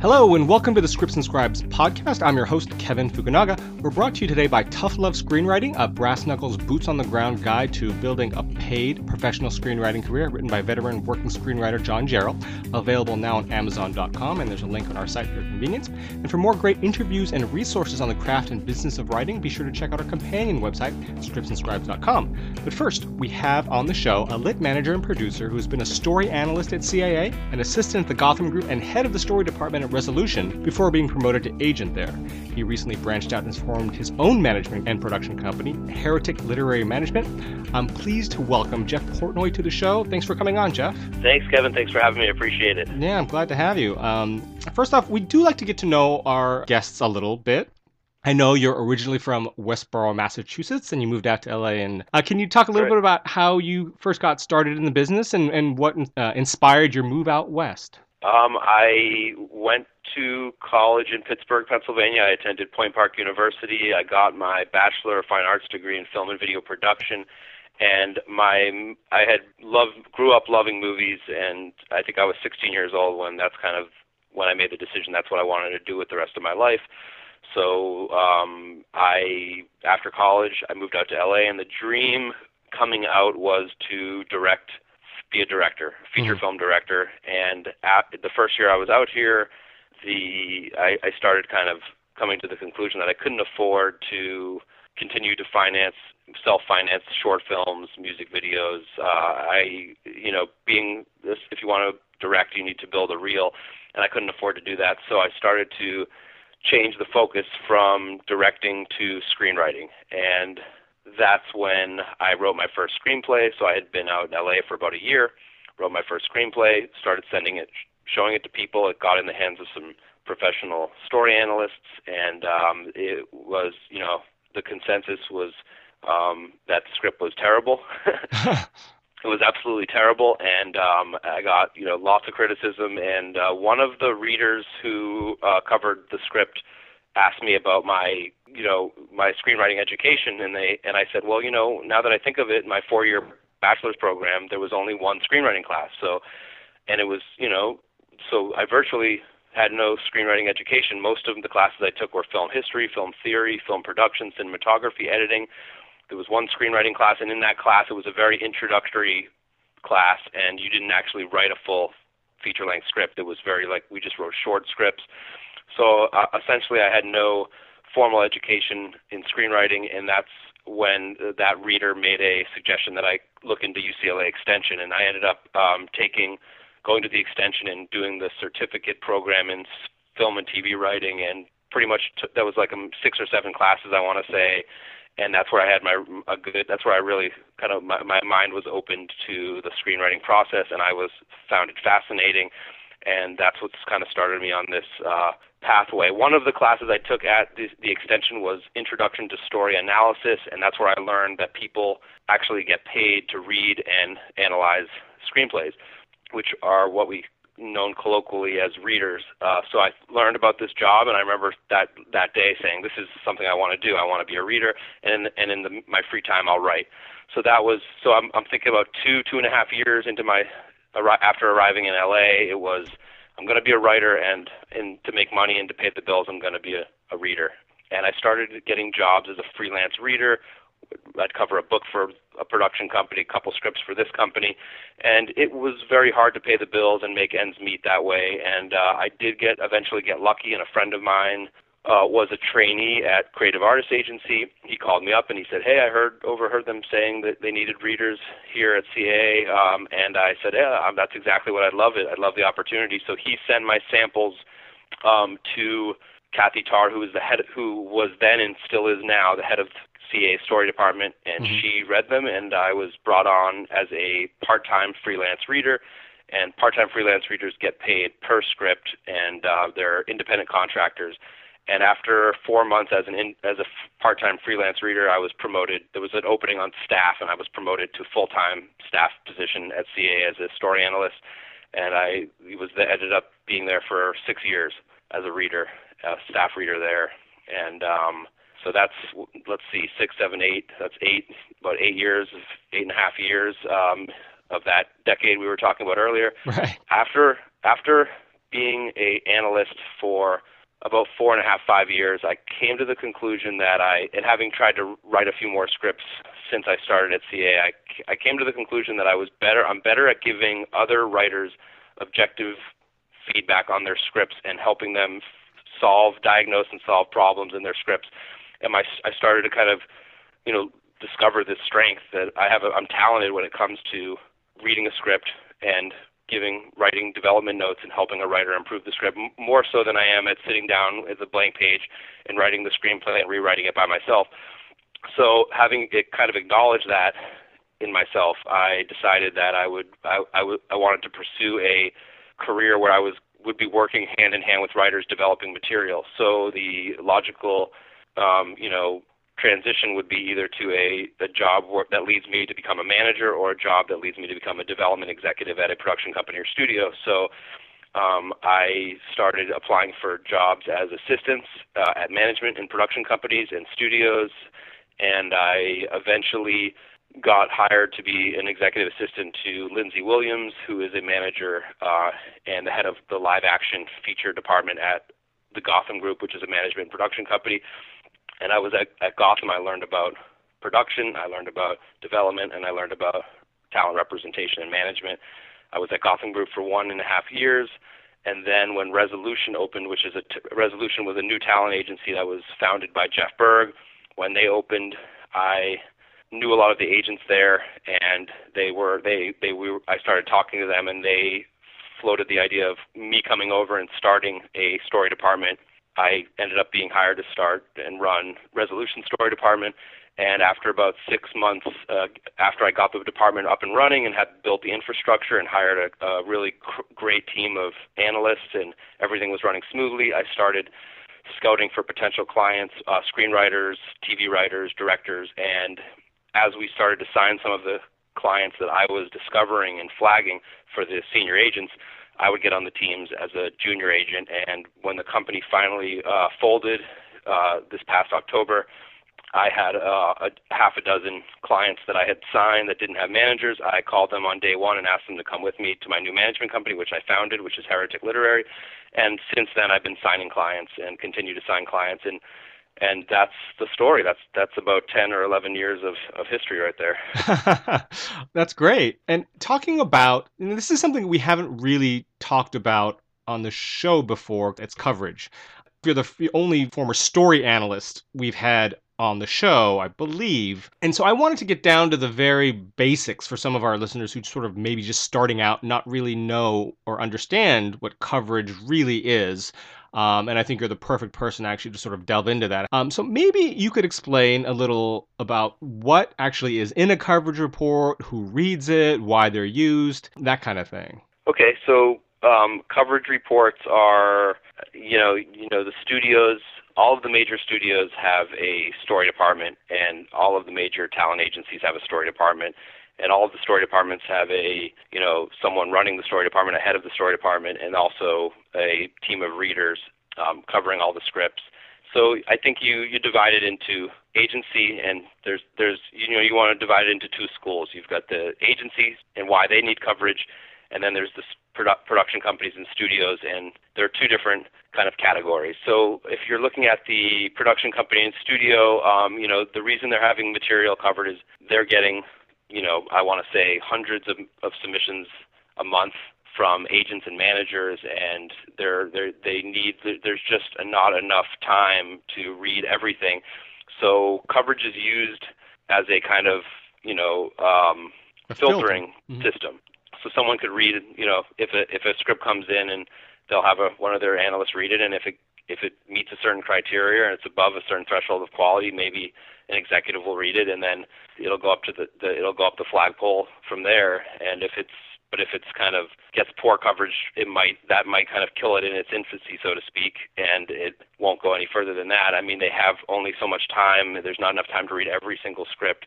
Hello, and welcome to the Scripts and Scribes podcast. I'm your host, Kevin Fukunaga. We're brought to you today by Tough Love Screenwriting, a brass knuckles, boots on the ground guide to building a paid professional screenwriting career, written by veteran working screenwriter John Jarrell. Available now on Amazon.com, and there's a link on our site for your convenience. And for more great interviews and resources on the craft and business of writing, be sure to check out our companion website, scriptsandscribes.com. But first, we have on the show a lit manager and producer who's been a story analyst at CAA, an assistant at the Gotham Group, and head of the story department Resolution before being promoted to agent there. He recently branched out and formed his own management and production company, Heretic Literary Management. I'm pleased to welcome Jeff Portnoy to the show. Thanks for coming on, Jeff. Thanks, Kevin. Thanks for having me. I appreciate it. Yeah, I'm glad to have you. Um, first off, we do like to get to know our guests a little bit. I know you're originally from Westborough, Massachusetts, and you moved out to LA. And uh, can you talk a little right. bit about how you first got started in the business and, and what uh, inspired your move out west? Um, I went to college in Pittsburgh, Pennsylvania. I attended Point Park University. I got my Bachelor of Fine Arts degree in film and video production. And my I had loved grew up loving movies, and I think I was 16 years old when that's kind of when I made the decision that's what I wanted to do with the rest of my life. So um, I after college I moved out to LA, and the dream coming out was to direct be a director, feature mm-hmm. film director. And at the first year I was out here, the I, I started kind of coming to the conclusion that I couldn't afford to continue to finance self-finance short films, music videos. Uh, I, you know, being this, if you want to direct, you need to build a reel, and I couldn't afford to do that. So I started to change the focus from directing to screenwriting, and that's when I wrote my first screenplay. So I had been out in LA for about a year, wrote my first screenplay, started sending it, showing it to people. It got in the hands of some professional story analysts, and um, it was, you know, the consensus was um, that the script was terrible. it was absolutely terrible, and um, I got, you know, lots of criticism. And uh, one of the readers who uh, covered the script asked me about my you know my screenwriting education and they and I said well you know now that I think of it my four year bachelor's program there was only one screenwriting class. So and it was you know so I virtually had no screenwriting education. Most of the classes I took were film history film theory film production cinematography editing. There was one screenwriting class and in that class it was a very introductory class and you didn't actually write a full feature length script. It was very like we just wrote short scripts so uh, essentially, I had no formal education in screenwriting, and that's when that reader made a suggestion that I look into UCLA Extension, and I ended up um, taking, going to the extension and doing the certificate program in film and TV writing, and pretty much t- that was like um, six or seven classes I want to say, and that's where I had my a good. That's where I really kind of my, my mind was opened to the screenwriting process, and I was found it fascinating and that's what's kind of started me on this uh, pathway. One of the classes I took at the, the extension was Introduction to Story Analysis, and that's where I learned that people actually get paid to read and analyze screenplays, which are what we known colloquially as readers. Uh, so I learned about this job, and I remember that that day saying, "This is something I want to do. I want to be a reader, and and in the, my free time, I'll write." So that was so I'm, I'm thinking about two two and a half years into my after arriving in LA, it was I'm going to be a writer, and and to make money and to pay the bills, I'm going to be a, a reader. And I started getting jobs as a freelance reader. I'd cover a book for a production company, a couple scripts for this company, and it was very hard to pay the bills and make ends meet that way. And uh, I did get eventually get lucky, and a friend of mine uh, was a trainee at Creative Artists Agency. He called me up and he said, "Hey, I heard overheard them saying that they needed readers here at CAA," um, and I said, "Yeah, um, that's exactly what I'd love. It. I'd love the opportunity." So he sent my samples um, to Kathy Tarr, who was the head, who was then and still is now the head of CAA story department, and mm-hmm. she read them, and I was brought on as a part-time freelance reader and part-time freelance readers get paid per script and uh, they're independent contractors and after four months as an in, as a part-time freelance reader, I was promoted. There was an opening on staff, and I was promoted to full-time staff position at CAA as a story analyst. And I was the, ended up being there for six years as a reader, a staff reader there. And um, so that's let's see, six, seven, eight. That's eight, about eight years, eight and a half years um, of that decade we were talking about earlier. Right. After after being a analyst for about four and a half, five years, I came to the conclusion that I, and having tried to write a few more scripts since I started at CAA, I, I came to the conclusion that I was better. I'm better at giving other writers objective feedback on their scripts and helping them solve, diagnose, and solve problems in their scripts. And my, I started to kind of, you know, discover this strength that I have. I'm talented when it comes to reading a script and giving writing development notes and helping a writer improve the script more so than I am at sitting down with a blank page and writing the screenplay and rewriting it by myself. So having it kind of acknowledged that in myself, I decided that I would I, I, w- I wanted to pursue a career where I was would be working hand in hand with writers developing material. So the logical um, you know transition would be either to a, a job that leads me to become a manager or a job that leads me to become a development executive at a production company or studio. So um, I started applying for jobs as assistants uh, at management and production companies and studios, and I eventually got hired to be an executive assistant to Lindsay Williams, who is a manager uh, and the head of the live action feature department at the Gotham Group, which is a management and production company. And I was at, at Gotham. I learned about production, I learned about development, and I learned about talent representation and management. I was at Gotham Group for one and a half years. And then when Resolution opened, which is a t- Resolution was a new talent agency that was founded by Jeff Berg, when they opened, I knew a lot of the agents there, and they were they they we were, I started talking to them, and they floated the idea of me coming over and starting a story department I ended up being hired to start and run Resolution Story Department. And after about six months, uh, after I got the department up and running and had built the infrastructure and hired a, a really cr- great team of analysts and everything was running smoothly, I started scouting for potential clients, uh, screenwriters, TV writers, directors. And as we started to sign some of the clients that I was discovering and flagging for the senior agents, I would get on the teams as a junior agent, and when the company finally uh, folded uh, this past October, I had uh, a half a dozen clients that I had signed that didn't have managers. I called them on day one and asked them to come with me to my new management company, which I founded, which is Heretic Literary. And since then, I've been signing clients and continue to sign clients. And and that's the story. That's that's about ten or eleven years of, of history right there. that's great. And talking about and this is something we haven't really talked about on the show before. It's coverage. You're the only former story analyst we've had on the show, I believe. And so I wanted to get down to the very basics for some of our listeners who sort of maybe just starting out, not really know or understand what coverage really is. Um, and I think you're the perfect person actually to sort of delve into that. Um, so maybe you could explain a little about what actually is in a coverage report, who reads it, why they're used, that kind of thing. Okay, so um, coverage reports are, you know, you know, the studios all of the major studios have a story department, and all of the major talent agencies have a story department, and all of the story departments have a you know someone running the story department ahead of the story department, and also a team of readers um, covering all the scripts. So I think you you divide it into agency and there's there's you know you want to divide it into two schools. You've got the agencies and why they need coverage, and then there's the produ- production companies and studios, and there are two different kind of categories. So if you're looking at the production company and studio, um, you know, the reason they're having material covered is they're getting, you know, I want to say hundreds of, of submissions a month from agents and managers, and they're, they're, they need, there's just not enough time to read everything. So coverage is used as a kind of, you know, um, filtering mm-hmm. system. So someone could read, you know, if a if a script comes in and they'll have a, one of their analysts read it, and if it if it meets a certain criteria and it's above a certain threshold of quality, maybe an executive will read it, and then it'll go up to the, the it'll go up the flagpole from there. And if it's but if it's kind of gets poor coverage, it might that might kind of kill it in its infancy, so to speak, and it won't go any further than that. I mean, they have only so much time. There's not enough time to read every single script.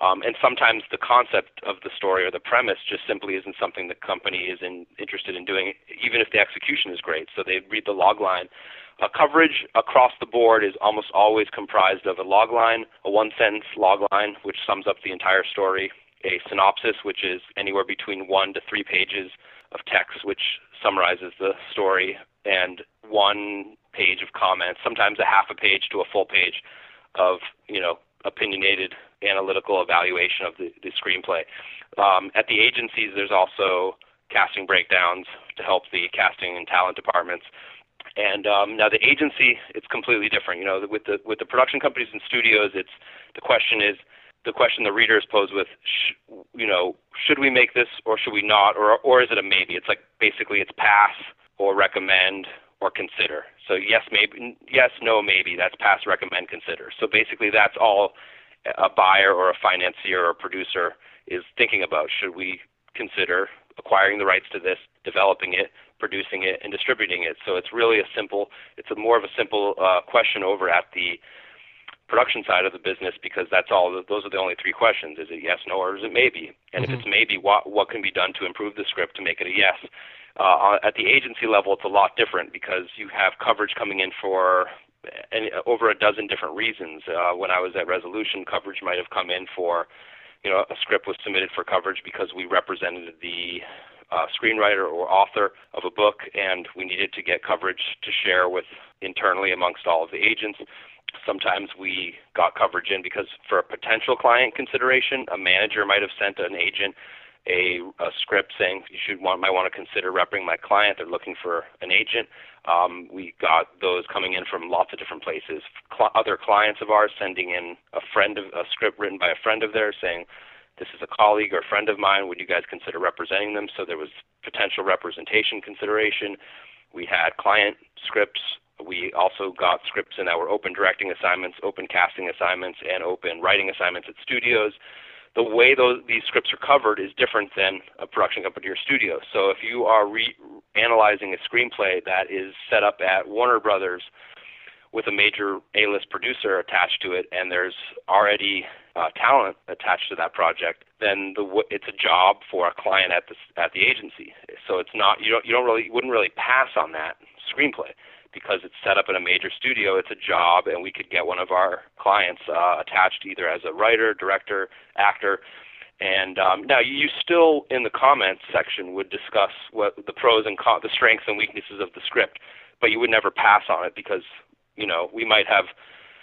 Um, and sometimes the concept of the story or the premise just simply isn't something the company is in, interested in doing, even if the execution is great. So they read the log line. Uh, coverage across the board is almost always comprised of a log line, a one sentence log line, which sums up the entire story, a synopsis, which is anywhere between one to three pages of text which summarizes the story and one page of comments, sometimes a half a page to a full page of you know opinionated analytical evaluation of the, the screenplay. Um, at the agencies, there's also casting breakdowns to help the casting and talent departments. And um, now the agency, it's completely different. You know, with the with the production companies and studios, it's the question is the question the reader is posed with, sh- you know, should we make this or should we not, or or is it a maybe? It's like basically it's pass or recommend or consider. So yes, maybe, yes, no, maybe. That's pass, recommend, consider. So basically, that's all a buyer or a financier or a producer is thinking about. Should we consider acquiring the rights to this, developing it, producing it, and distributing it? So it's really a simple. It's a more of a simple uh, question over at the production side of the business because that's all. Those are the only three questions: Is it yes, no, or is it maybe? And mm-hmm. if it's maybe, what what can be done to improve the script to make it a yes? Uh, at the agency level, it's a lot different because you have coverage coming in for any, over a dozen different reasons. Uh, when I was at Resolution, coverage might have come in for, you know, a script was submitted for coverage because we represented the uh, screenwriter or author of a book, and we needed to get coverage to share with internally amongst all of the agents. Sometimes we got coverage in because for a potential client consideration, a manager might have sent an agent a, a script saying you should want might want to consider repping my client. They're looking for an agent. Um, we got those coming in from lots of different places. Cl- other clients of ours sending in a friend of a script written by a friend of theirs saying, "This is a colleague or friend of mine. Would you guys consider representing them?" So there was potential representation consideration. We had client scripts. We also got scripts in that were open directing assignments, open casting assignments, and open writing assignments at studios the way those these scripts are covered is different than a production company or studio. So if you are re- analyzing a screenplay that is set up at Warner Brothers with a major A-list producer attached to it, and there's already uh, talent attached to that project, then the it's a job for a client at the at the agency. So it's not you don't you don't really you wouldn't really pass on that screenplay because it's set up in a major studio, it's a job, and we could get one of our clients uh, attached either as a writer, director, actor. And um, now you still, in the comments section, would discuss what the pros and cons, the strengths and weaknesses of the script, but you would never pass on it because you know we might have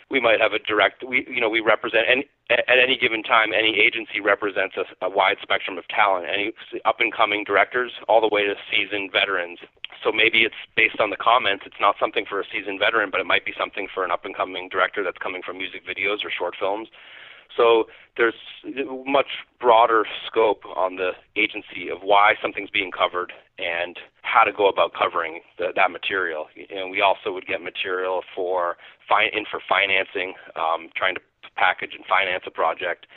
we might have a direct we you know we represent any at any given time any agency represents a, a wide spectrum of talent any up and coming directors all the way to seasoned veterans so maybe it's based on the comments. It's not something for a seasoned veteran, but it might be something for an up and coming director that's coming from music videos or short films. So there's much broader scope on the agency of why something's being covered and how to go about covering the, that material. And we also would get material for in for financing, um, trying to package and finance a project.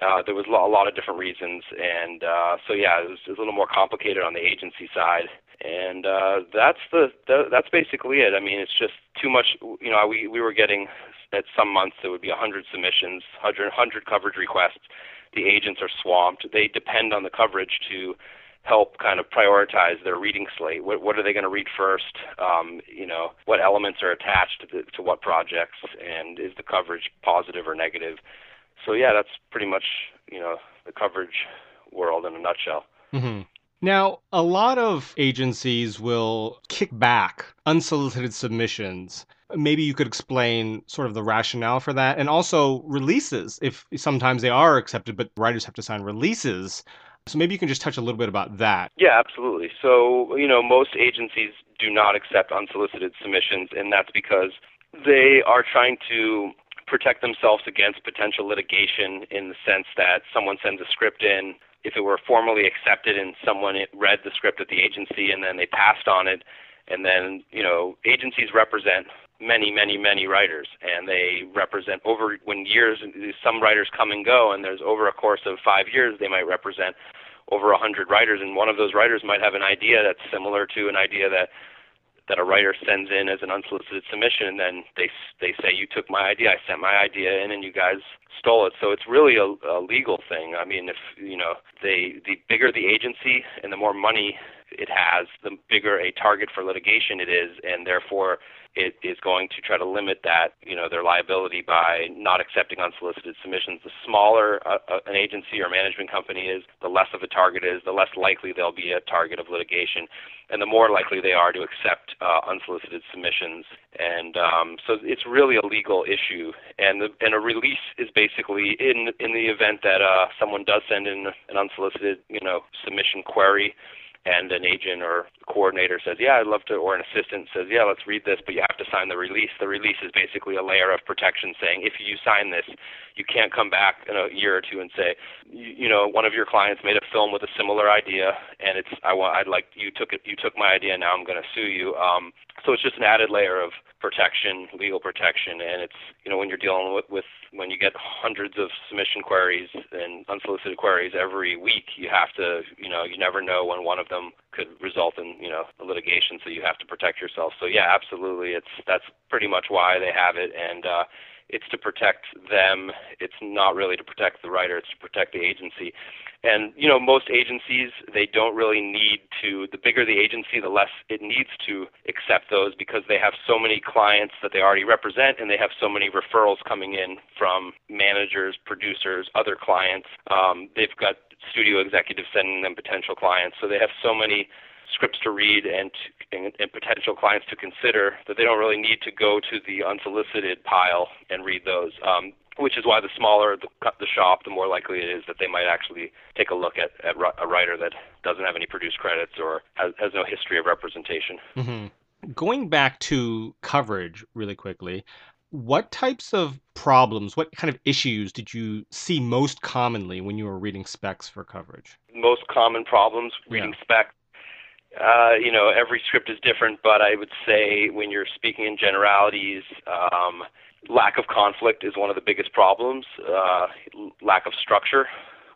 Uh, there was a lot of different reasons, and uh, so yeah, it was, it was a little more complicated on the agency side and uh, that's the, the that's basically it. I mean, it's just too much. You know, we we were getting at some months there would be 100 submissions, 100 100 coverage requests. The agents are swamped. They depend on the coverage to help kind of prioritize their reading slate. What, what are they going to read first? Um, you know, what elements are attached to, the, to what projects, and is the coverage positive or negative? So yeah, that's pretty much you know the coverage world in a nutshell. Mm-hmm. Now, a lot of agencies will kick back unsolicited submissions. Maybe you could explain sort of the rationale for that and also releases, if sometimes they are accepted, but writers have to sign releases. So maybe you can just touch a little bit about that. Yeah, absolutely. So, you know, most agencies do not accept unsolicited submissions, and that's because they are trying to protect themselves against potential litigation in the sense that someone sends a script in if it were formally accepted and someone read the script at the agency and then they passed on it, and then you know agencies represent many, many, many writers, and they represent over when years some writers come and go, and there's over a course of five years they might represent over a hundred writers, and one of those writers might have an idea that's similar to an idea that that a writer sends in as an unsolicited submission, and then they they say you took my idea, I sent my idea in, and you guys stole it. So it's really a, a legal thing. I mean, if you know, they the bigger the agency and the more money it has, the bigger a target for litigation it is, and therefore it is going to try to limit that, you know, their liability by not accepting unsolicited submissions. The smaller uh, uh, an agency or management company is, the less of a target is, the less likely they'll be a target of litigation, and the more likely they are to accept uh, unsolicited submissions. And um, so it's really a legal issue. And the, and a release is basically in in the event that uh, someone does send in an unsolicited, you know, submission query and an agent or coordinator says, "Yeah, I'd love to," or an assistant says, "Yeah, let's read this, but you have to sign the release." The release is basically a layer of protection saying, if you sign this, you can't come back in a year or two and say, you, you know, one of your clients made a film with a similar idea, and it's I want I'd like you took it you took my idea, now I'm going to sue you. Um, so it's just an added layer of protection, legal protection, and it's you know when you're dealing with, with when you get hundreds of submission queries and unsolicited queries every week, you have to you know you never know when one of them could result in you know litigation, so you have to protect yourself. So yeah, absolutely, it's that's pretty much why they have it, and uh, it's to protect them. It's not really to protect the writer. It's to protect the agency. And you know, most agencies they don't really need to. The bigger the agency, the less it needs to accept those because they have so many clients that they already represent, and they have so many referrals coming in from managers, producers, other clients. Um, they've got studio executives sending them potential clients, so they have so many scripts to read and, and, and potential clients to consider that they don't really need to go to the unsolicited pile and read those. Um, which is why the smaller the, the shop, the more likely it is that they might actually take a look at, at a writer that doesn't have any produced credits or has, has no history of representation. Mm-hmm. Going back to coverage really quickly, what types of problems, what kind of issues did you see most commonly when you were reading specs for coverage? Most common problems reading yeah. specs uh, you know, every script is different, but I would say when you're speaking in generalities, um, lack of conflict is one of the biggest problems. Uh, lack of structure,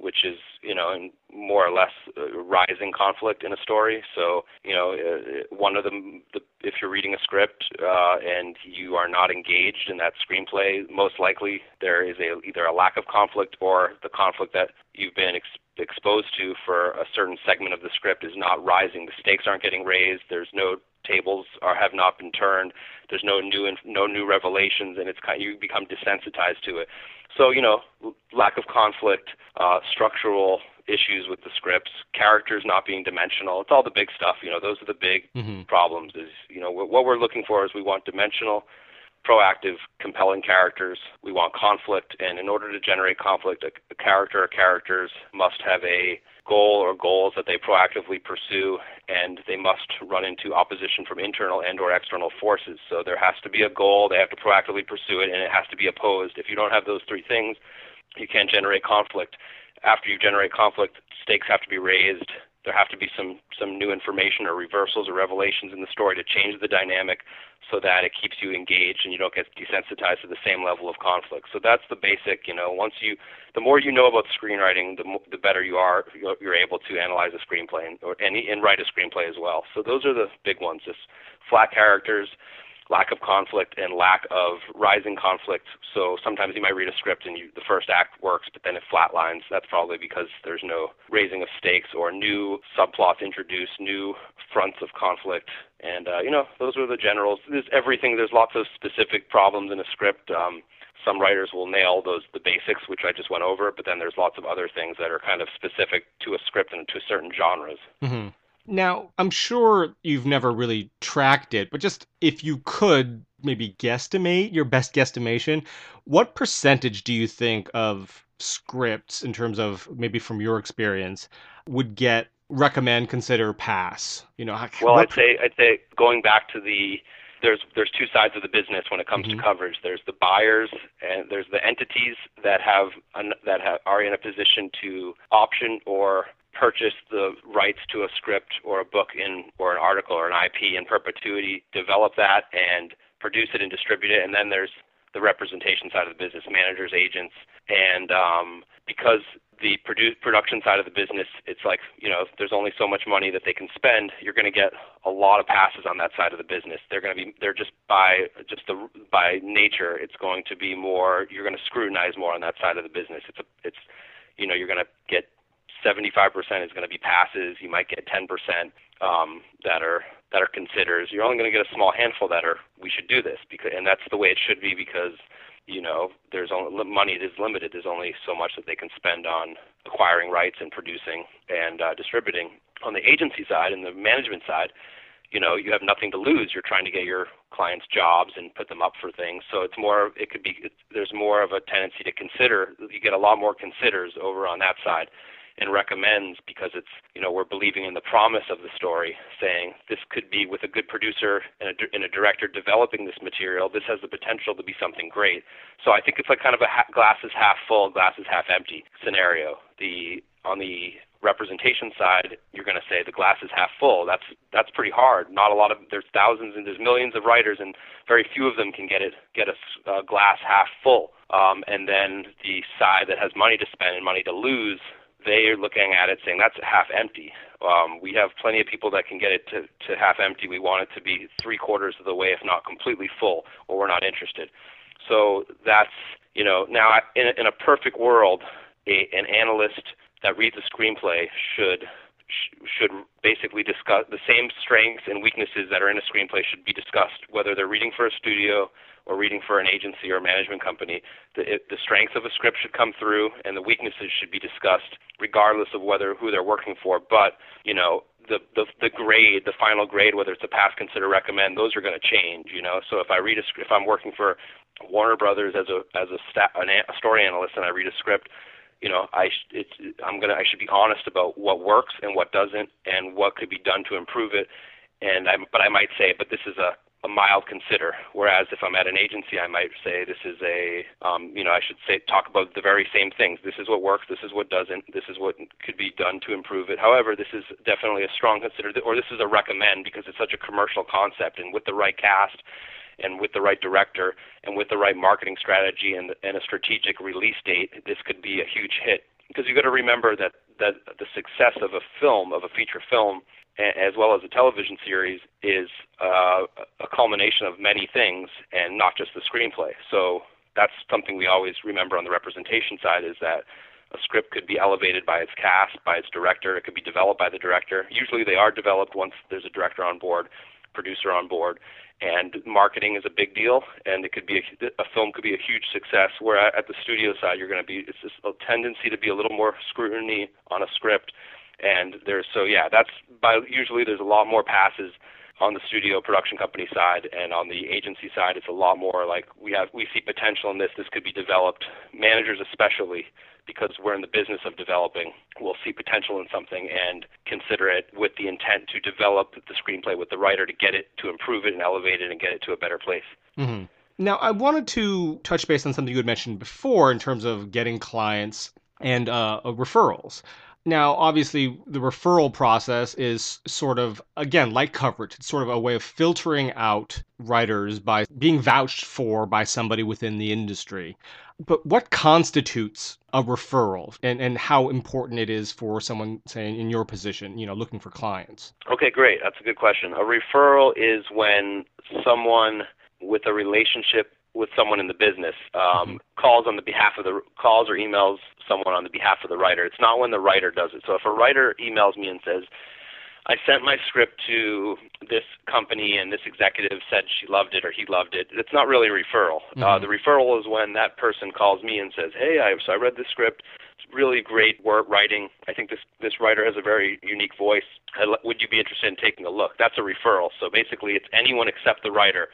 which is you know more or less rising conflict in a story. So you know uh, one of them, the, if you're reading a script uh, and you are not engaged in that screenplay, most likely there is a either a lack of conflict or the conflict that you've been ex- exposed to for a certain segment of the script is not rising. The stakes aren't getting raised. There's no tables are have not been turned. There's no new no new revelations, and it's kind of, you become desensitized to it. So you know, lack of conflict, uh, structural issues with the scripts, characters not being dimensional. It's all the big stuff. You know, those are the big mm-hmm. problems. Is you know what we're looking for is we want dimensional proactive, compelling characters. We want conflict, and in order to generate conflict, a, a character or characters must have a goal or goals that they proactively pursue, and they must run into opposition from internal and or external forces. So there has to be a goal, they have to proactively pursue it, and it has to be opposed. If you don't have those three things, you can't generate conflict. After you generate conflict, stakes have to be raised, there have to be some some new information or reversals or revelations in the story to change the dynamic so that it keeps you engaged and you don't get desensitized to the same level of conflict. So that's the basic, you know, once you the more you know about screenwriting, the the better you are you're able to analyze a screenplay and or any and write a screenplay as well. So those are the big ones, just flat characters, lack of conflict and lack of rising conflict. So sometimes you might read a script and you, the first act works, but then it flatlines. That's probably because there's no raising of stakes or new subplots introduced, new fronts of conflict. And uh, you know, those are the generals. There's everything. There's lots of specific problems in a script. Um, some writers will nail those the basics, which I just went over, but then there's lots of other things that are kind of specific to a script and to certain genres. Mm-hmm. Now, I'm sure you've never really tracked it, but just if you could maybe guesstimate your best guesstimation, what percentage do you think of scripts, in terms of maybe from your experience, would get recommend, consider, pass? You know, well. I'd say I'd say going back to the there's there's two sides of the business when it comes mm-hmm. to coverage. There's the buyers and there's the entities that have that have, are in a position to option or purchase the rights to a script or a book in or an article or an IP in perpetuity, develop that and produce it and distribute it. And then there's the representation side of the business, managers, agents, and um, because the produ- production side of the business, it's like you know, there's only so much money that they can spend. You're going to get a lot of passes on that side of the business. They're going to be, they're just by just the by nature, it's going to be more. You're going to scrutinize more on that side of the business. It's a, it's, you know, you're going to get 75% is going to be passes. You might get 10% um, that are that are considers. You're only going to get a small handful that are we should do this because, and that's the way it should be because you know there's only money is limited. There's only so much that they can spend on acquiring rights and producing and uh, distributing. On the agency side and the management side, you know you have nothing to lose. You're trying to get your clients jobs and put them up for things. So it's more it could be there's more of a tendency to consider. You get a lot more considers over on that side and recommends because it's you know we're believing in the promise of the story, saying this could be with a good producer and a, and a director developing this material. This has the potential to be something great. So I think it's like kind of a ha- glass is half full, glass is half empty scenario. The on the representation side, you're going to say the glass is half full. That's that's pretty hard. Not a lot of there's thousands and there's millions of writers, and very few of them can get it get a glass half full. Um, and then the side that has money to spend and money to lose they are looking at it saying that's half empty. Um, we have plenty of people that can get it to, to half empty. We want it to be three quarters of the way, if not completely full, or we're not interested. So that's you know now in a, in a perfect world, a, an analyst that reads a screenplay should should basically discuss the same strengths and weaknesses that are in a screenplay should be discussed whether they're reading for a studio or reading for an agency or management company, the, it, the strengths of a script should come through and the weaknesses should be discussed, regardless of whether who they're working for. But you know, the the, the grade, the final grade, whether it's a pass, consider, recommend, those are going to change. You know, so if I read a script, if I'm working for Warner Brothers as a as a, an, a story analyst and I read a script, you know, I it's I'm gonna I should be honest about what works and what doesn't and what could be done to improve it. And I but I might say, but this is a a mild consider. Whereas if I'm at an agency, I might say this is a, um, you know, I should say talk about the very same things. This is what works. This is what doesn't. This is what could be done to improve it. However, this is definitely a strong consider, or this is a recommend because it's such a commercial concept, and with the right cast, and with the right director, and with the right marketing strategy and, and a strategic release date, this could be a huge hit. Because you've got to remember that that the success of a film, of a feature film as well as a television series is uh, a culmination of many things and not just the screenplay. So that's something we always remember on the representation side is that a script could be elevated by its cast, by its director. It could be developed by the director. Usually they are developed once there's a director on board, producer on board, and marketing is a big deal. And it could be a, a film could be a huge success. Where at the studio side, you're going to be it's just a tendency to be a little more scrutiny on a script and there's so yeah, that's by usually there's a lot more passes on the studio production company side and on the agency side it's a lot more like we have we see potential in this. This could be developed. Managers especially because we're in the business of developing will see potential in something and consider it with the intent to develop the screenplay with the writer to get it to improve it and elevate it and get it to a better place. Mm-hmm. now i wanted to touch base on something you had mentioned before in terms of getting clients and uh, referrals now, obviously, the referral process is sort of, again, like coverage. It's sort of a way of filtering out writers by being vouched for by somebody within the industry. But what constitutes a referral and, and how important it is for someone, saying in your position, you know, looking for clients? Okay, great. That's a good question. A referral is when someone with a relationship with someone in the business um, mm-hmm. calls on the behalf of the calls or emails someone on the behalf of the writer. It's not when the writer does it. So if a writer emails me and says, I sent my script to this company and this executive said she loved it or he loved it. It's not really a referral. Uh, mm-hmm. Uh, the referral is when that person calls me and says, "Hey, I so I read this script. It's really great work writing. I think this this writer has a very unique voice. would you be interested in taking a look?" That's a referral. So basically, it's anyone except the writer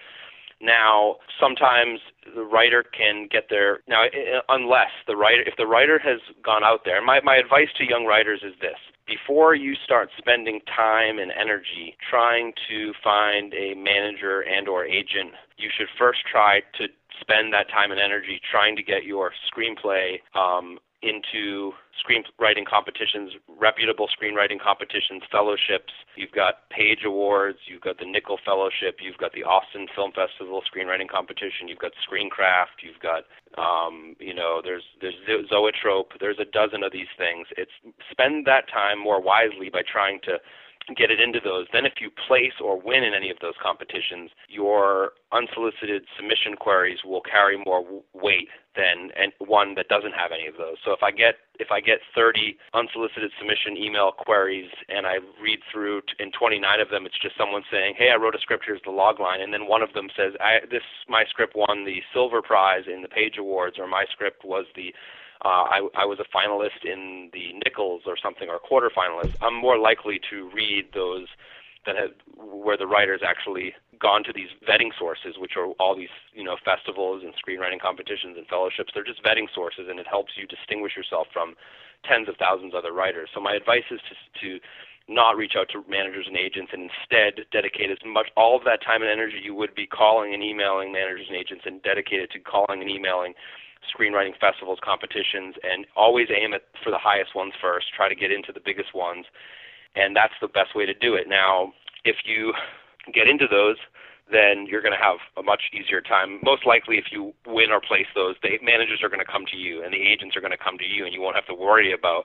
now, sometimes the writer can get there now unless the writer if the writer has gone out there. My my advice to young writers is this: before you start spending time and energy trying to find a manager and or agent, you should first try to spend that time and energy trying to get your screenplay um, into screenwriting competitions, reputable screenwriting competitions, fellowships. You've got Page Awards, you've got the Nicholl Fellowship, you've got the Austin Film Festival screenwriting competition, you've got Screencraft, you've got um, you know, there's there's Zoetrope, there's a dozen of these things. It's spend that time more wisely by trying to get it into those. Then, if you place or win in any of those competitions, your unsolicited submission queries will carry more weight than one that doesn't have any of those. So if I get if I get 30 unsolicited submission email queries and I read through in 29 of them, it's just someone saying, "Hey, I wrote a script. Here's the log line," and then one of them says, I, "This my script won the silver prize in the Page Awards," or "My script was the uh, I, I was a finalist in the Nichols or something or quarterfinalist, I'm more likely to read those that have where the writers actually gone to these vetting sources, which are all these you know festivals and screenwriting competitions and fellowships. They're just vetting sources, and it helps you distinguish yourself from tens of thousands of other writers. So my advice is to to not reach out to managers and agents and instead dedicate as much all of that time and energy you would be calling and emailing managers and agents and dedicate it to calling and emailing screenwriting festivals, competitions, and always aim at for the highest ones first. Try to get into the biggest ones, and that's the best way to do it. Now, if you get into those, then you're going to have a much easier time. Most likely, if you win or place those, the managers are going to come to you, and the agents are going to come to you, and you won't have to worry about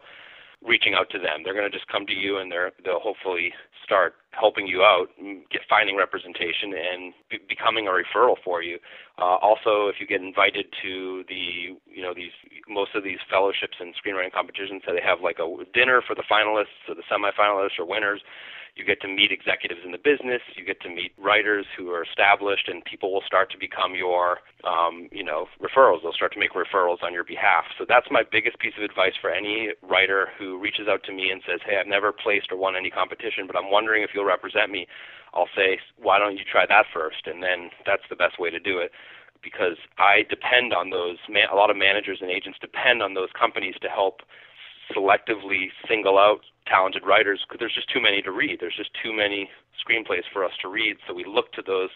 reaching out to them. They're going to just come to you, and they're they'll hopefully start helping you out, get finding representation, and be, becoming a referral for you. Uh, also, if you get invited to the you know these most of these fellowships and screenwriting competitions, so they have like a dinner for the finalists or the semifinalists or winners you get to meet executives in the business, you get to meet writers who are established, and people will start to become your, um, you know, referrals. They'll start to make referrals on your behalf. So that's my biggest piece of advice for any writer who reaches out to me and says, "Hey, I've never placed or won any competition, but I'm wondering if you'll represent me." I'll say, "Why don't you try that first? And then that's the best way to do it because I depend on those. A lot of managers and agents depend on those companies to help selectively single out talented writers because there's just too many to read. There's just too many screenplays for us to read. So we look to those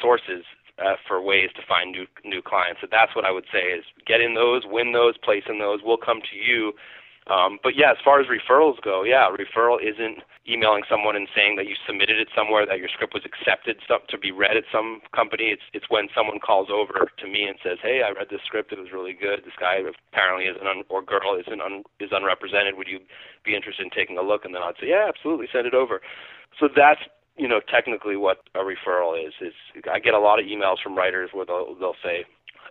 sources uh, for ways to find new new clients. So that's what I would say is get in those, win those, place in those. We'll come to you um, but yeah, as far as referrals go, yeah, referral isn't emailing someone and saying that you submitted it somewhere, that your script was accepted to be read at some company. It's it's when someone calls over to me and says, "Hey, I read this script. It was really good. This guy apparently is an un, or girl is an un, is unrepresented. Would you be interested in taking a look?" And then I'd say, "Yeah, absolutely. Send it over." So that's you know technically what a referral is. Is I get a lot of emails from writers where they'll they'll say,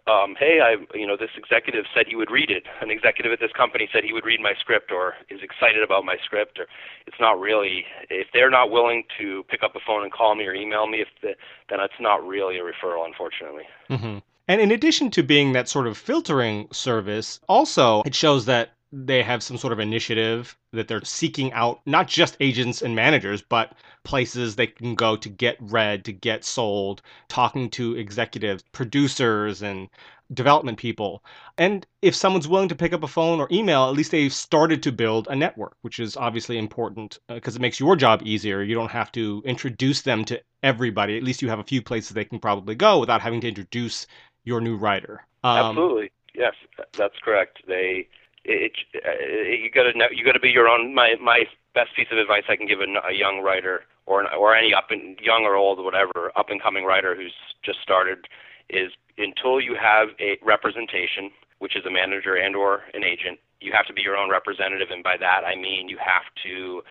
um, hey, I, you know, this executive said he would read it. An executive at this company said he would read my script, or is excited about my script, or it's not really. If they're not willing to pick up the phone and call me or email me, if the, then it's not really a referral, unfortunately. Mm-hmm. And in addition to being that sort of filtering service, also it shows that they have some sort of initiative that they're seeking out not just agents and managers, but places they can go to get read, to get sold, talking to executives, producers, and development people. And if someone's willing to pick up a phone or email, at least they've started to build a network, which is obviously important because uh, it makes your job easier. You don't have to introduce them to everybody. At least you have a few places they can probably go without having to introduce your new writer. Um, Absolutely. Yes, that's correct. They it, it, uh, you got to you got to be your own. My my best piece of advice I can give a, a young writer or an, or any up and young or old or whatever up and coming writer who's just started is until you have a representation, which is a manager and or an agent, you have to be your own representative, and by that I mean you have to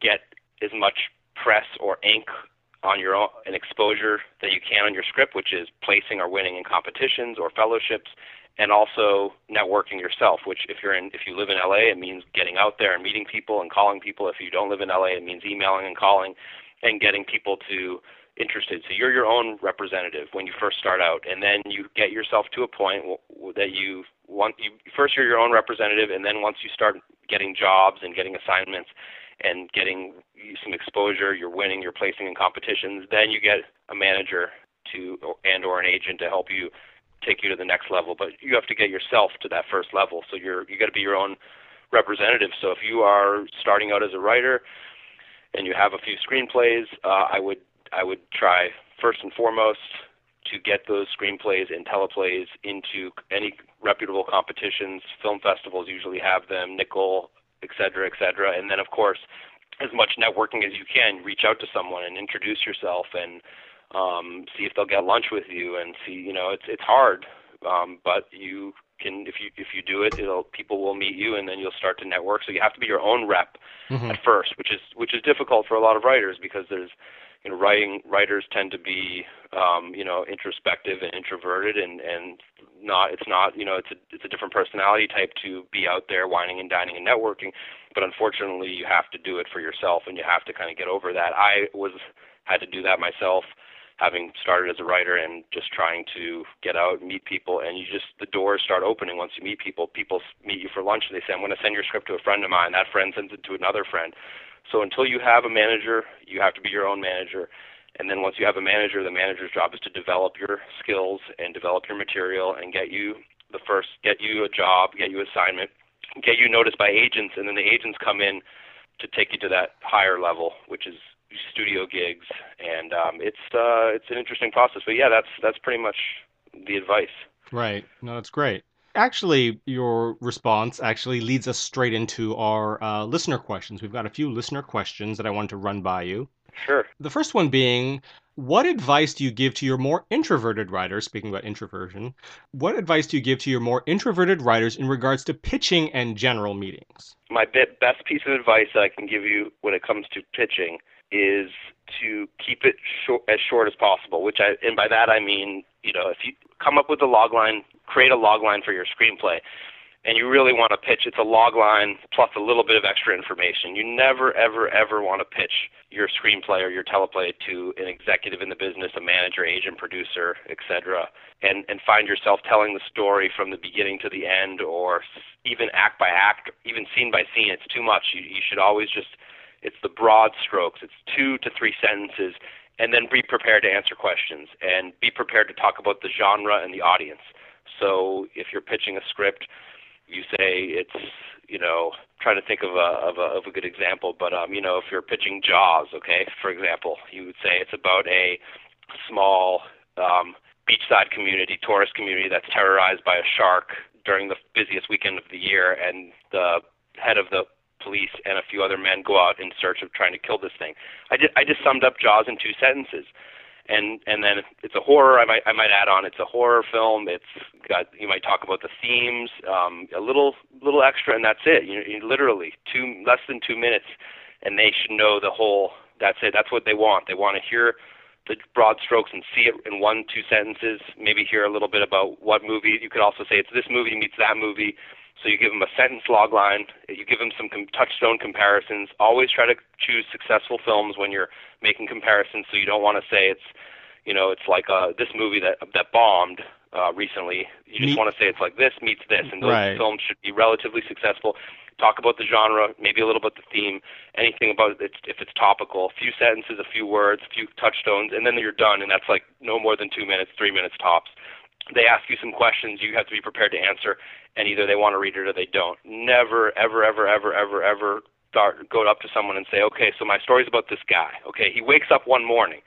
get as much press or ink on your own an exposure that you can on your script, which is placing or winning in competitions or fellowships, and also networking yourself. Which if you're in if you live in LA, it means getting out there and meeting people and calling people. If you don't live in LA, it means emailing and calling and getting people to interested. So you're your own representative when you first start out, and then you get yourself to a point that you want. You first you're your own representative, and then once you start getting jobs and getting assignments and getting some exposure, you're winning, you're placing in competitions. Then you get a manager to and or an agent to help you take you to the next level. But you have to get yourself to that first level. So you're you got to be your own representative. So if you are starting out as a writer and you have a few screenplays, uh, I would I would try first and foremost to get those screenplays and teleplays into any reputable competitions. Film festivals usually have them, Nicholl, et cetera, et cetera. And then, of course, as much networking as you can, reach out to someone and introduce yourself and um, see if they'll get lunch with you and see, you know, it's it's hard, um, but you can if you if you do it, it'll people will meet you, and then you'll start to network. So you have to be your own rep Mhm. at first, which is which is difficult for a lot of writers because there's you know writing writers tend to be um, you know introspective and introverted and and not it's not you know it's a it's a different personality type to be out there wining and dining and networking but unfortunately you have to do it for yourself and you have to kind of get over that i was had to do that myself having started as a writer and just trying to get out and meet people and you just the doors start opening once you meet people. People meet you for lunch and they say i'm going to send your script to a friend of mine. That friend sends it to another friend. So until you have a manager you have to be your own manager. And then once you have a manager the manager's job is to develop your skills and develop your material and get you the first get you a job get you assignment get you noticed by agents and then the agents come in to take you to that higher level which is studio gigs and um it's uh it's an interesting process but yeah that's that's pretty much the advice Right. No, that's great. Actually, your response actually leads us straight into our uh, listener questions. We've got a few listener questions that I want to run by you. sure The first one being, what advice do you give to your more introverted writers? Speaking about introversion, what advice do you give to your more introverted writers in regards to pitching and general meetings? my best piece of advice that I can give you when it comes to pitching is to keep it short, as short as possible. Which I, and by that I mean, you know, if you come up with a log line, create a log line for your screenplay, and you really want to pitch, it's a log line plus a little bit of extra information. You never, ever, ever want to pitch your screenplay or your teleplay to an executive in the business, a manager, agent, producer, etc., and and find yourself telling the story from the beginning to the end, or even act by act, even scene by scene. It's too much. You, you should always just it's the broad strokes. It's two to three sentences, and then be prepared to answer questions and be prepared to talk about the genre and the audience. So if you're pitching a script, you say it's you know trying to think of a of a of a good example, but um you know if you're pitching Jaws, okay, for example, you would say it's about a small um, beachside community, tourist community that's terrorized by a shark during the busiest weekend of the year, and the head of the police and a few other men go out in search of trying to kill this thing. I just I just summed up Jaws in two sentences. And and then it's a horror. I might I might add on. It's a horror film. It's got you might talk about the themes, um, a little little extra, and that's it. You, you literally two less than two minutes, and they should know the whole. That's it. That's what they want. They want to hear the broad strokes and see it in one two sentences. Maybe hear a little bit about what movie. You could also say it's this movie meets that movie. So you give them a sentence log line. You give them some com- touchstone comparisons. Always try to choose successful films when you're making comparisons. So you don't want to say it's, you know, it's like uh, this movie that that bombed uh, recently. You just want to say it's like this meets this, and those Right. films should be relatively successful. Talk about the genre, maybe a little bit the theme, anything about it if it's topical. A few sentences, a few words, a few touchstones, and then you're done. And that's like no more than two minutes, three minutes tops they ask you some questions you have to be prepared to answer and either they want to read it or they don't. Never ever ever ever ever ever start go up to someone and say okay so my story's about this guy. Okay he wakes up one morning.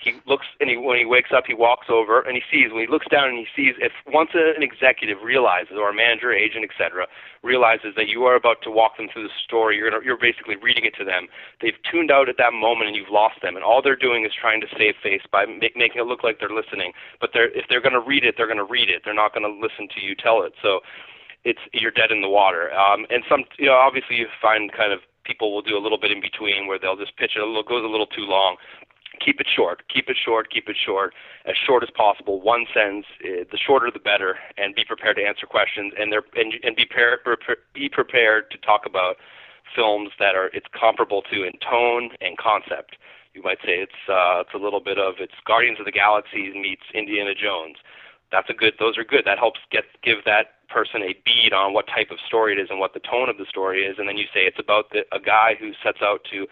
He looks and he when he wakes up he walks over and he sees when he looks down and he sees if once an executive realizes or a manager agent etc realizes that you are about to walk them through the story you're gonna, you're basically reading it to them they've tuned out at that moment and you've lost them. And all they're doing is trying to save face by make, making it look like they're listening. But they're if they're going to read it they're going to read it. They're not going to listen to you tell it. So it's you're dead in the water. Um and some you know obviously you find kind of people will do a little bit in between where they'll just pitch it a little goes a little too long. Keep it short keep it short keep it short. As short as possible. One sentence uh, the shorter the better and be prepared to answer questions. And they're and, and be prepared be prepared to talk about films that are it's comparable to in tone and concept. You might say it's uh it's a little bit of it's Guardians of the Galaxy meets Indiana Jones that's a good those are good. That helps get give that person a bead on what type of story it is and what the tone of the story is. And then you say it's about the, a guy who sets out to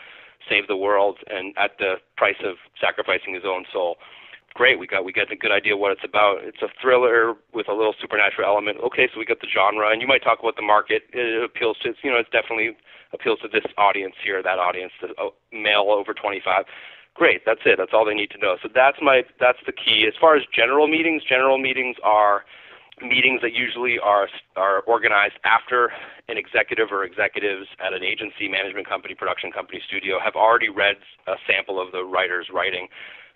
save the world and at the price of sacrificing his own soul. Great we got we got a good idea what it's about. It's a thriller with a little supernatural element. Okay so we got the genre and you might talk about the market. It appeals to you know it's definitely appeals to this audience here that audience the uh, male over 25 great that's it that's all they need to know so that's my that's the key as far as general meetings general meetings are meetings that usually are are organized after an executive or executives at an agency, management company, production company, studio have already read a sample of the writer's writing.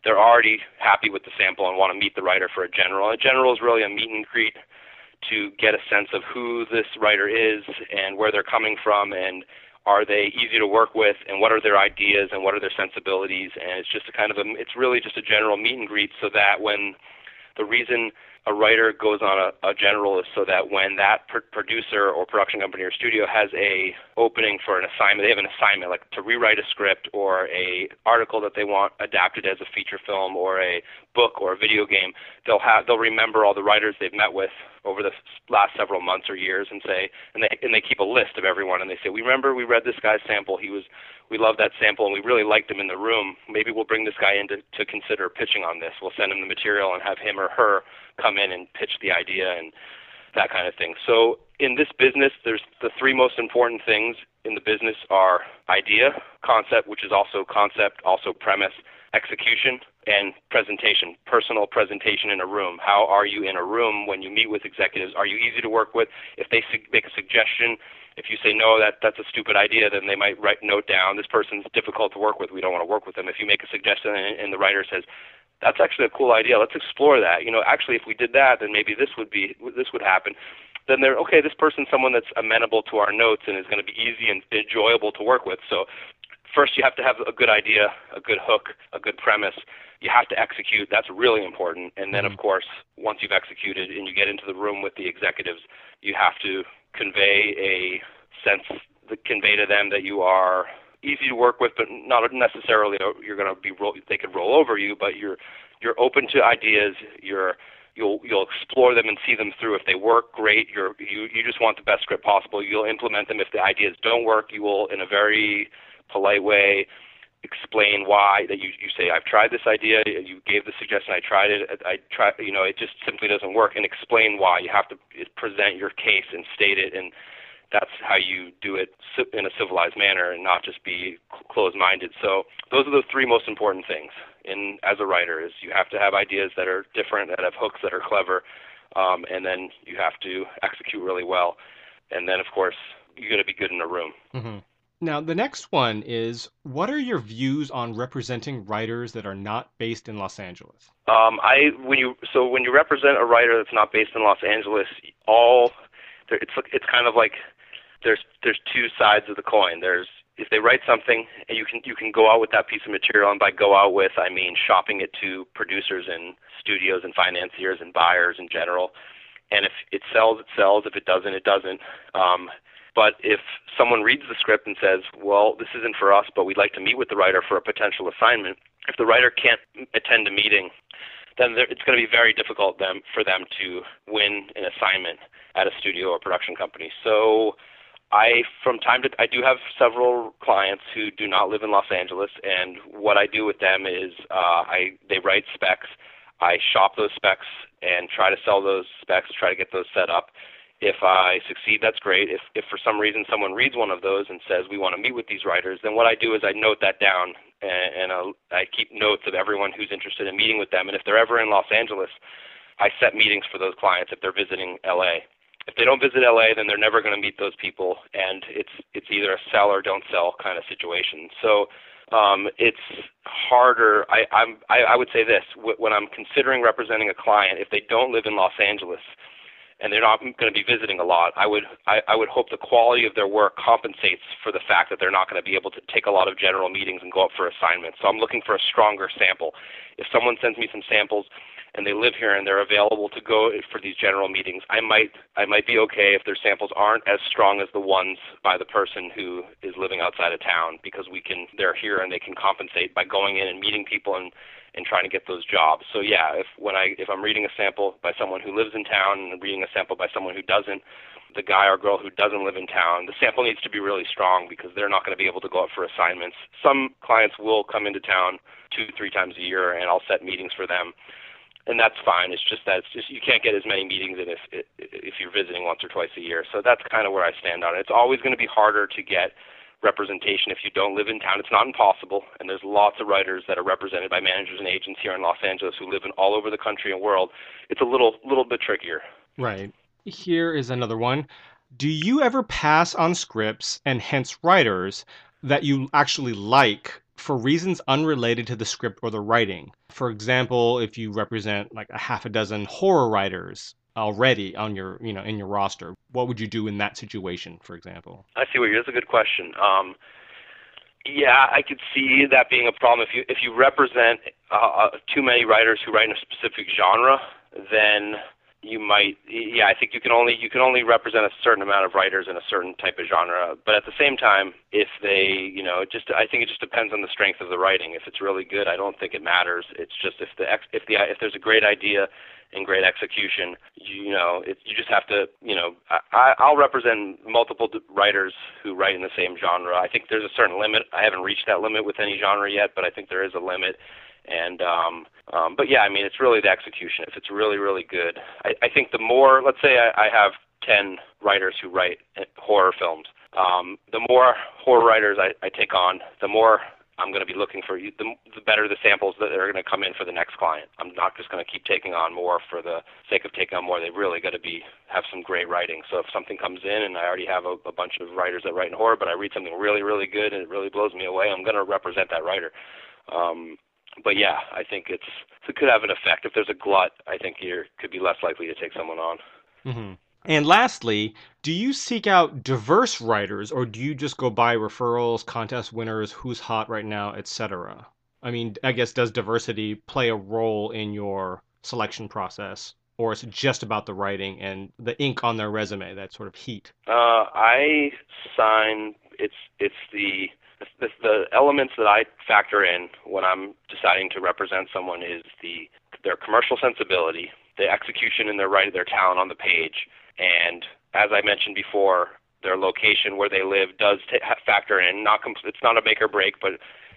They're already happy with the sample and want to meet the writer for a general. A general is really a meet and greet to get a sense of who this writer is and where they're coming from and are they easy to work with and what are their ideas and what are their sensibilities? And it's just a kind of a it's really just a general meet and greet so that when the reason a writer goes on a, a general is so that when that pr- producer or production company or studio has a opening for an assignment, they have an assignment like to rewrite a script or a article that they want adapted as a feature film or a book or a video game. They'll have they'll remember all the writers they've met with over the last several months or years and say and they and they keep a list of everyone and they say we remember we read this guy's sample. He was we love that sample and we really liked him in the room. Maybe we'll bring this guy in to, to consider pitching on this. We'll send him the material and have him or her come in and pitch the idea and that kind of thing. So in this business there's the three most important things in the business are idea concept which is also concept also premise execution and presentation, personal presentation in a room. How are you in a room when you meet with executives? Are you easy to work with? If they su- make a suggestion, if you say no, that that's a stupid idea, then they might write note down. This person's difficult to work with. We don't want to work with them. If you make a suggestion and, and the writer says, that's actually a cool idea. Let's explore that. You know, actually, if we did that, then maybe this would be this would happen. Then they're okay. This person's someone that's amenable to our notes and is going to be easy and enjoyable to work with. So first you have to have a good idea, a good hook, a good premise. You have to execute. That's really important. And then, mm-hmm. of course, once you've executed and you get into the room with the executives, you have to convey a sense, convey to them that you are easy to work with, but not necessarily you're going to be roll, they could roll over you, but you're you're open to ideas. You're you'll you'll explore them and see them through. If they work, great. You're you you just want the best script possible. You'll implement them. If the ideas don't work, you will in a very polite way explain why that you you say I've tried this idea you gave the suggestion I tried it I try you know it just simply doesn't work and explain why. You have to present your case and state it and that's how you do it in a civilized manner and not just be closed-minded. So those are the three most important things in as a writer is you have to have ideas that are different that have hooks that are clever um, and then you have to execute really well. And then of course you got to be good in a room. Mm-hmm. Now, the next one is what are your views on representing writers that are not based in Los Angeles? Um, I when you so when you represent a writer that's not based in Los Angeles, all it's it's kind of like there's there's two sides of the coin. There's if they write something and you can you can go out with that piece of material and by go out with I mean shopping it to producers and studios and financiers and buyers in general. And if it sells, it sells. If it doesn't, it doesn't. Um, but if someone reads the script and says, well, this isn't for us, but we'd like to meet with the writer for a potential assignment, if the writer can't attend a meeting, then it's going to be very difficult them, for them to win an assignment at a studio or production company. So I, from time to, I do have several clients who do not live in Los Angeles, and what I do with them is uh, I they write specs. I shop those specs and try to sell those specs, try to get those set up if I succeed, that's great. If, if for some reason someone reads one of those and says we want to meet with these writers, then what I do is I note that down and, and I'll, I keep notes of everyone who's interested in meeting with them. And if they're ever in Los Angeles, I set meetings for those clients if they're visiting LA. If they don't visit LA, then they're never going to meet those people, and it's it's either a sell or don't sell kind of situation. So um, it's harder. I, I'm I, I would say this when I'm considering representing a client, if they don't live in Los Angeles and they're not going to be visiting a lot, I would I, I would hope the quality of their work compensates for the fact that they're not going to be able to take a lot of general meetings and go up for assignments. So I'm looking for a stronger sample. If someone sends me some samples and they live here and they're available to go for these general meetings, I might I might be okay if their samples aren't as strong as the ones by the person who is living outside of town because we can they're here and they can compensate by going in and meeting people and and trying to get those jobs. So yeah, if when I if I'm reading a sample by someone who lives in town and reading a sample by someone who doesn't, the guy or girl who doesn't live in town, the sample needs to be really strong because they're not going to be able to go out for assignments. Some clients will come into town two, three times a year, and I'll set meetings for them, and that's fine. It's just that it's just you can't get as many meetings in if if you're visiting once or twice a year. So that's kind of where I stand on it. It's always going to be harder to get representation if you don't live in town. It's not impossible, and there's lots of writers that are represented by managers and agents here in Los Angeles who live in all over the country and world. It's a little little bit trickier. Right. Here is another one. Do you ever pass on scripts and hence writers that you actually like for reasons unrelated to the script or the writing? For example, if you represent like a half a dozen horror writers already on your you know in your roster. What would you do in that situation, for example? I see what you're. That's a good question. Um, yeah, I could see that being a problem if you if you represent uh, uh too many writers who write in a specific genre, then you might yeah i think you can only you can only represent a certain amount of writers in a certain type of genre but at the same time if they you know just i think it just depends on the strength of the writing if it's really good i don't think it matters it's just if the if the if there's a great idea and great execution you, know it, you just have to you know I, i'll represent multiple writers who write in the same genre i think there's a certain limit i haven't reached that limit with any genre yet but i think there is a limit and um, um, but yeah, I mean, it's really the execution. If it's really, really good, I, I think the more, let's say, I, I have ten writers who write horror films. Um, the more horror writers I, I take on, the more I'm going to be looking for. The, the better the samples that are going to come in for the next client. I'm not just going to keep taking on more for the sake of taking on more. They've really got to be have some great writing. So if something comes in and I already have a, a bunch of writers that write in horror, but I read something really, really good and it really blows me away, I'm going to represent that writer. Um, but yeah, I think it's it could have an effect. If there's a glut, I think you could be less likely to take someone on. Mm-hmm. And lastly, do you seek out diverse writers, or do you just go by referrals, contest winners, who's hot right now, etc.? I mean, I guess does diversity play a role in your selection process, or is it just about the writing and the ink on their resume, that sort of heat? Uh, I sign. It's it's the the, the elements that I factor in when I'm deciding to represent someone is the their commercial sensibility, the execution and their right of their talent on the page, and as I mentioned before, their location where they live does t- factor in. Not com- it's not a make or break, but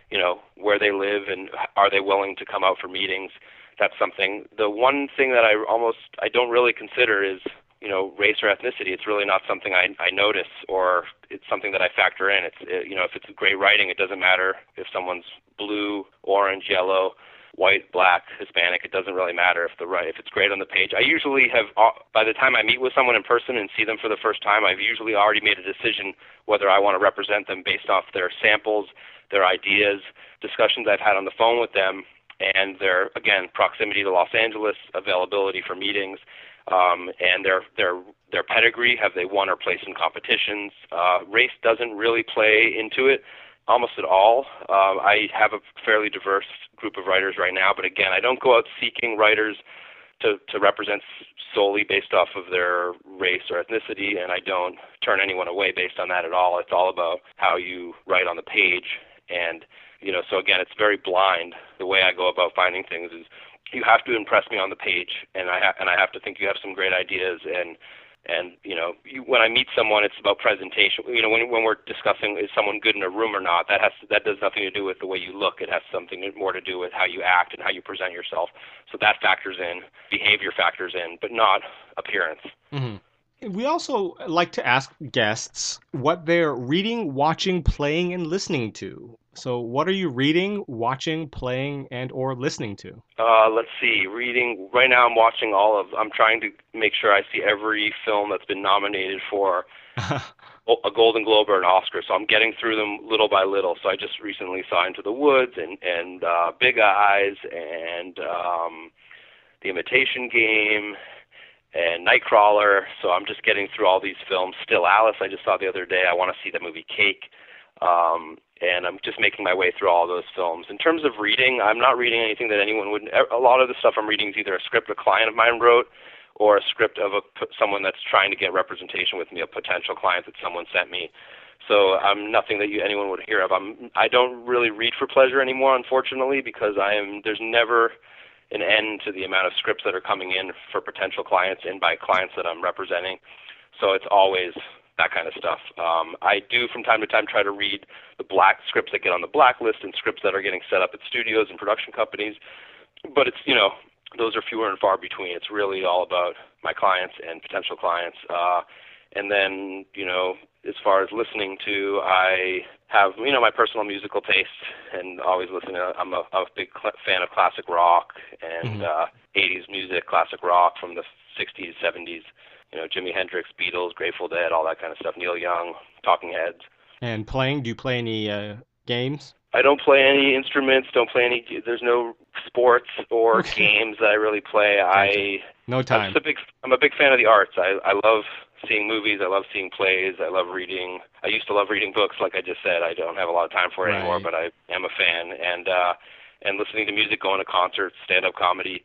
you know where they live and are they willing to come out for meetings. That's something. The one thing that I almost I don't really consider is you know race or ethnicity. It's really not something I I notice or it's something that I factor in. It's it, you know if it's great writing, it doesn't matter if someone's blue, orange, yellow, white, black, Hispanic. It doesn't really matter if the right if it's great on the page. I usually have uh, by the time I meet with someone in person and see them for the first time, I've usually already made a decision whether I want to represent them based off their samples, their ideas, discussions I've had on the phone with them, and their again proximity to Los Angeles, availability for meetings um, and their their their pedigree. Have they won or placed in competitions? Uh, race doesn't really play into it almost at all. Uh, I have a fairly diverse group of writers right now, but again, I don't go out seeking writers to, to represent solely based off of their race or ethnicity, and I don't turn anyone away based on that at all. It's all about how you write on the page, and you know, so again, it's very blind. The way I go about finding things is you have to impress me on the page, and I ha- and I have to think you have some great ideas and and you know you, when I meet someone, it's about presentation. You know when when we're discussing is someone good in a room or not, that has that does nothing to do with the way you look. It has something more to do with how you act and how you present yourself. So that factors in, behavior factors in, but not appearance. Mm-hmm. We also like to ask guests what they're reading, watching, playing, and listening to. So, what are you reading, watching, playing, and or listening to? Uh, let's see. Reading right now, I'm watching all of. I'm trying to make sure I see every film that's been nominated for a Golden Globe or an Oscar. So I'm getting through them little by little. So I just recently saw Into the Woods and and uh, Big Eyes and um, The Imitation Game and Nightcrawler. So I'm just getting through all these films. Still Alice, I just saw the other day. I want to see the movie Cake. Um, and I'm just making my way through all those films. In terms of reading, I'm not reading anything that anyone would. A lot of the stuff I'm reading is either a script a client of mine wrote, or a script of a someone that's trying to get representation with me, a potential client that someone sent me. So I'm nothing that you, anyone would hear of. I'm I don't really read for pleasure anymore, unfortunately, because I am there's never an end to the amount of scripts that are coming in for potential clients and by clients that I'm representing. So it's always that kind of stuff. Um, I do from time to time try to read the black scripts that get on the blacklist and scripts that are getting set up at studios and production companies, but it's you know those are fewer and far between. It's really all about my clients and potential clients. Uh, and then you know as far as listening to, I have you know my personal musical taste and always listen to. I'm a, a big cl- fan of classic rock and mm-hmm. uh, 80s music, classic rock from the 60s, 70s you know, Jimi Hendrix, Beatles, Grateful Dead, all that kind of stuff. Neil Young, Talking Heads. And playing? Do you play any uh, games? I don't play any instruments. Don't play any. There's no sports or Okay. games that I really play. I No I'm time. just a big. I'm a big fan of the arts. I I love seeing movies. I love seeing plays. I love reading. I used to love reading books, like I just said. I don't have a lot of time for it anymore, but I am a fan and uh and listening to music, going to concerts, stand-up comedy,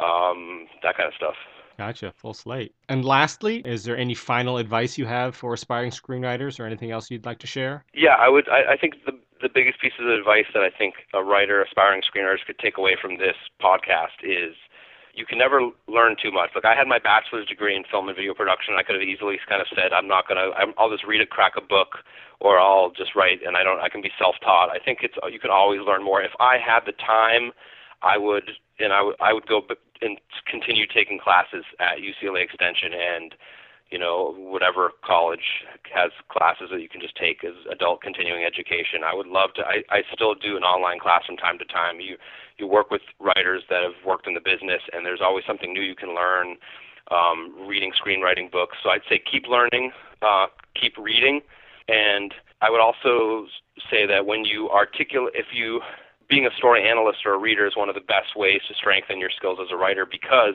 um, that kind of stuff. Gotcha. Full slate. And lastly, is there any final advice you have for aspiring screenwriters or anything else you'd like to share? Yeah, I would. I, I think the the biggest piece of advice that I think a writer, aspiring screenwriters could take away from this podcast is you can never learn too much. Like I had my bachelor's degree in film and video production. I could have easily kind of said, I'm not gonna. I'm, I'll just read a crack a book, or I'll just write, and I don't. I can be self-taught. I think it's you can always learn more. If I had the time, I would, and I would. I would go and continue taking classes at UCLA Extension and you know, whatever college has classes that you can just take as adult continuing education. I would love to. I, I still do an online class from time to time. You you work with writers that have worked in the business, and there's always something new you can learn. Um, reading screenwriting books. So I'd say keep learning, uh, keep reading, and I would also say that when you articulate, if you being a story analyst or a reader is one of the best ways to strengthen your skills as a writer because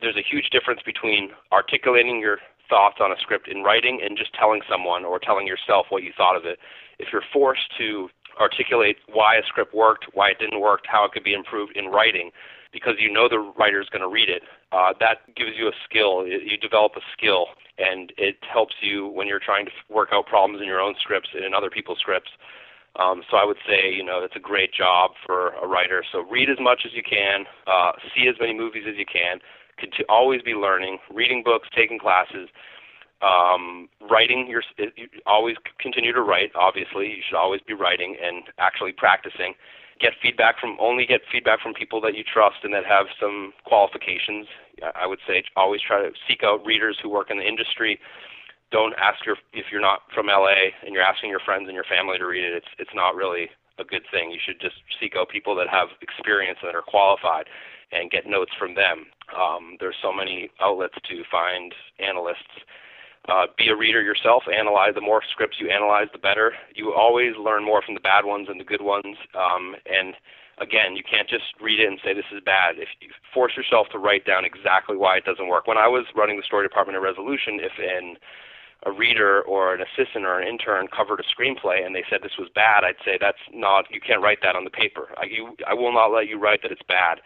there's a huge difference between articulating your thoughts on a script in writing and just telling someone or telling yourself what you thought of it. If you're forced to articulate why a script worked, why it didn't work, how it could be improved in writing, because you know the writer's going to read it, uh, that gives you a skill. You develop a skill, and it helps you when you're trying to work out problems in your own scripts and in other people's scripts. Um, so I would say, you know, it's a great job for a writer. So read as much as you can, uh, see as many movies as you can, always be learning, reading books, taking classes, um, writing. Your you always continue to write. Obviously, you should always be writing and actually practicing. Get feedback from only get feedback from people that you trust and that have some qualifications. I would say always try to seek out readers who work in the industry don't ask your if you're not from LA and you're asking your friends and your family to read it. It's it's not really a good thing. You should just seek out people that have experience and that are qualified and get notes from them. Um, there's so many outlets to find analysts. Uh, be a reader yourself. Analyze the more scripts you analyze, the better. You always learn more from the bad ones and the good ones. Um, and again, you can't just read it and say this is bad. If you force yourself to write down exactly why it doesn't work. When I was running the story department at Resolution, if an a reader or an assistant or an intern covered a screenplay and they said this was bad, I'd say that's not you can't write that on the paper. I, you, I will not let you write that it's bad.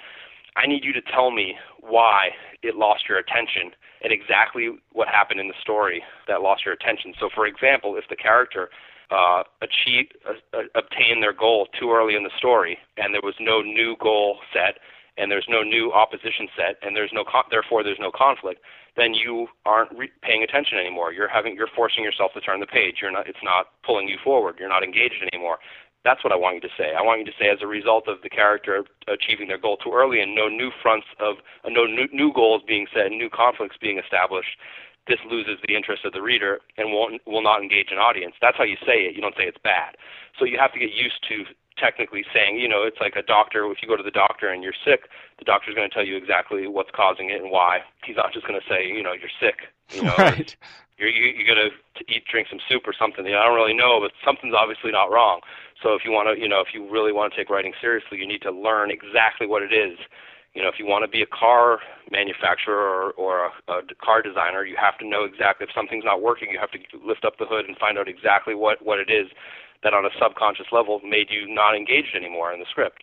I need you to tell me why it lost your attention and exactly what happened in the story that lost your attention. So, for example, if the character uh, achieved uh, uh, obtained their goal too early in the story and there was no new goal set and there's no new opposition set and there's no con- therefore there's no conflict then you aren't re- paying attention anymore. You're having you're forcing yourself to turn the page. You're not it's not pulling you forward. You're not engaged anymore that's what I want you to say. I want you to say, as a result of the character achieving their goal too early and no new fronts of uh, no new, new goals being set, and new conflicts being established, this loses the interest of the reader and won't will not engage an audience. That's how you say it. You don't say it's bad. So you have to get used to technically saying, you know, it's like a doctor. If you go to the doctor and you're sick, the doctor's going to tell you exactly what's causing it and why. He's not just going to say, you know, you're sick. You know, right. You're you, you're to eat, drink some soup or something. You know, I don't really know, but something's obviously not wrong. So if you want to, you know, if you really want to take writing seriously, you need to learn exactly what it is. You know, if you want to be a car manufacturer or, or a, a car designer, you have to know exactly if something's not working. You have to lift up the hood and find out exactly what what it is that, on a subconscious level, made you not engaged anymore in the script.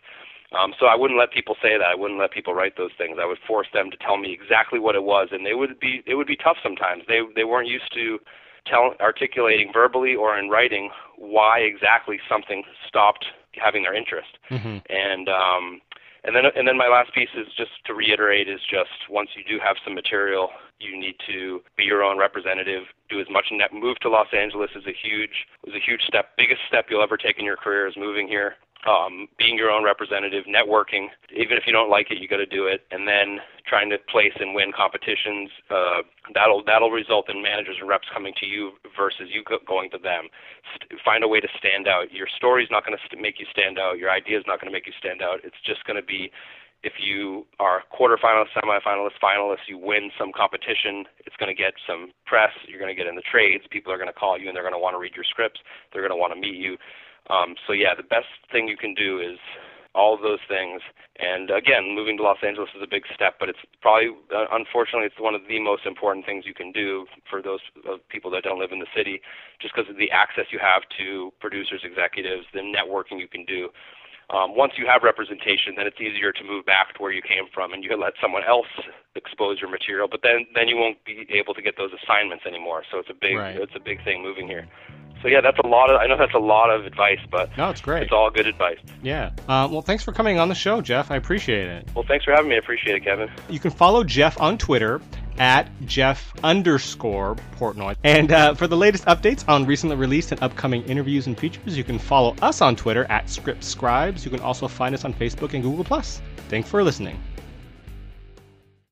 Um, so I wouldn't let people say that. I wouldn't let people write those things. I would force them to tell me exactly what it was, and they would be it would be tough sometimes. They they weren't used to tell, articulating verbally or in writing why exactly something stopped having their interest. Mm-hmm. And um, and then and then my last piece is just to reiterate is just once you do have some material, you need to be your own representative. Do as much net. Move to Los Angeles is a huge was a huge step. Biggest step you'll ever take in your career is moving here. Um, being your own representative, networking. Even if you don't like it, you got to do it. And then trying to place and win competitions. Uh, that'll that'll result in managers and reps coming to you versus you go- going to them. St- find a way to stand out. Your story's not going to st- make you stand out. Your idea is not going to make you stand out. It's just going to be if you are quarterfinalist, semifinalist, finalist, you win some competition, it's going to get some press. You're going to get in the trades. People are going to call you and they're going to want to read your scripts. They're going to want to meet you. Um, so yeah, the best thing you can do is all of those things. And again, moving to Los Angeles is a big step, but it's probably, uh, unfortunately, it's one of the most important things you can do for those uh, people that don't live in the city, just because of the access you have to producers, executives, the networking you can do. Um, once you have representation, then it's easier to move back to where you came from, and you can let someone else expose your material. But then, then you won't be able to get those assignments anymore. So it's a big, right. it's a big thing moving here. So yeah, that's a lot of. I know that's a lot of advice, but no, it's great. It's all good advice. Yeah. Uh, well, thanks for coming on the show, Jeff. I appreciate it. Well, thanks for having me. I appreciate it, Kevin. You can follow Jeff on Twitter at Jeff underscore Portnoy. And uh, for the latest updates on recently released and upcoming interviews and features, you can follow us on Twitter at Script Scribes. You can also find us on Facebook and Google Plus. Thanks for listening.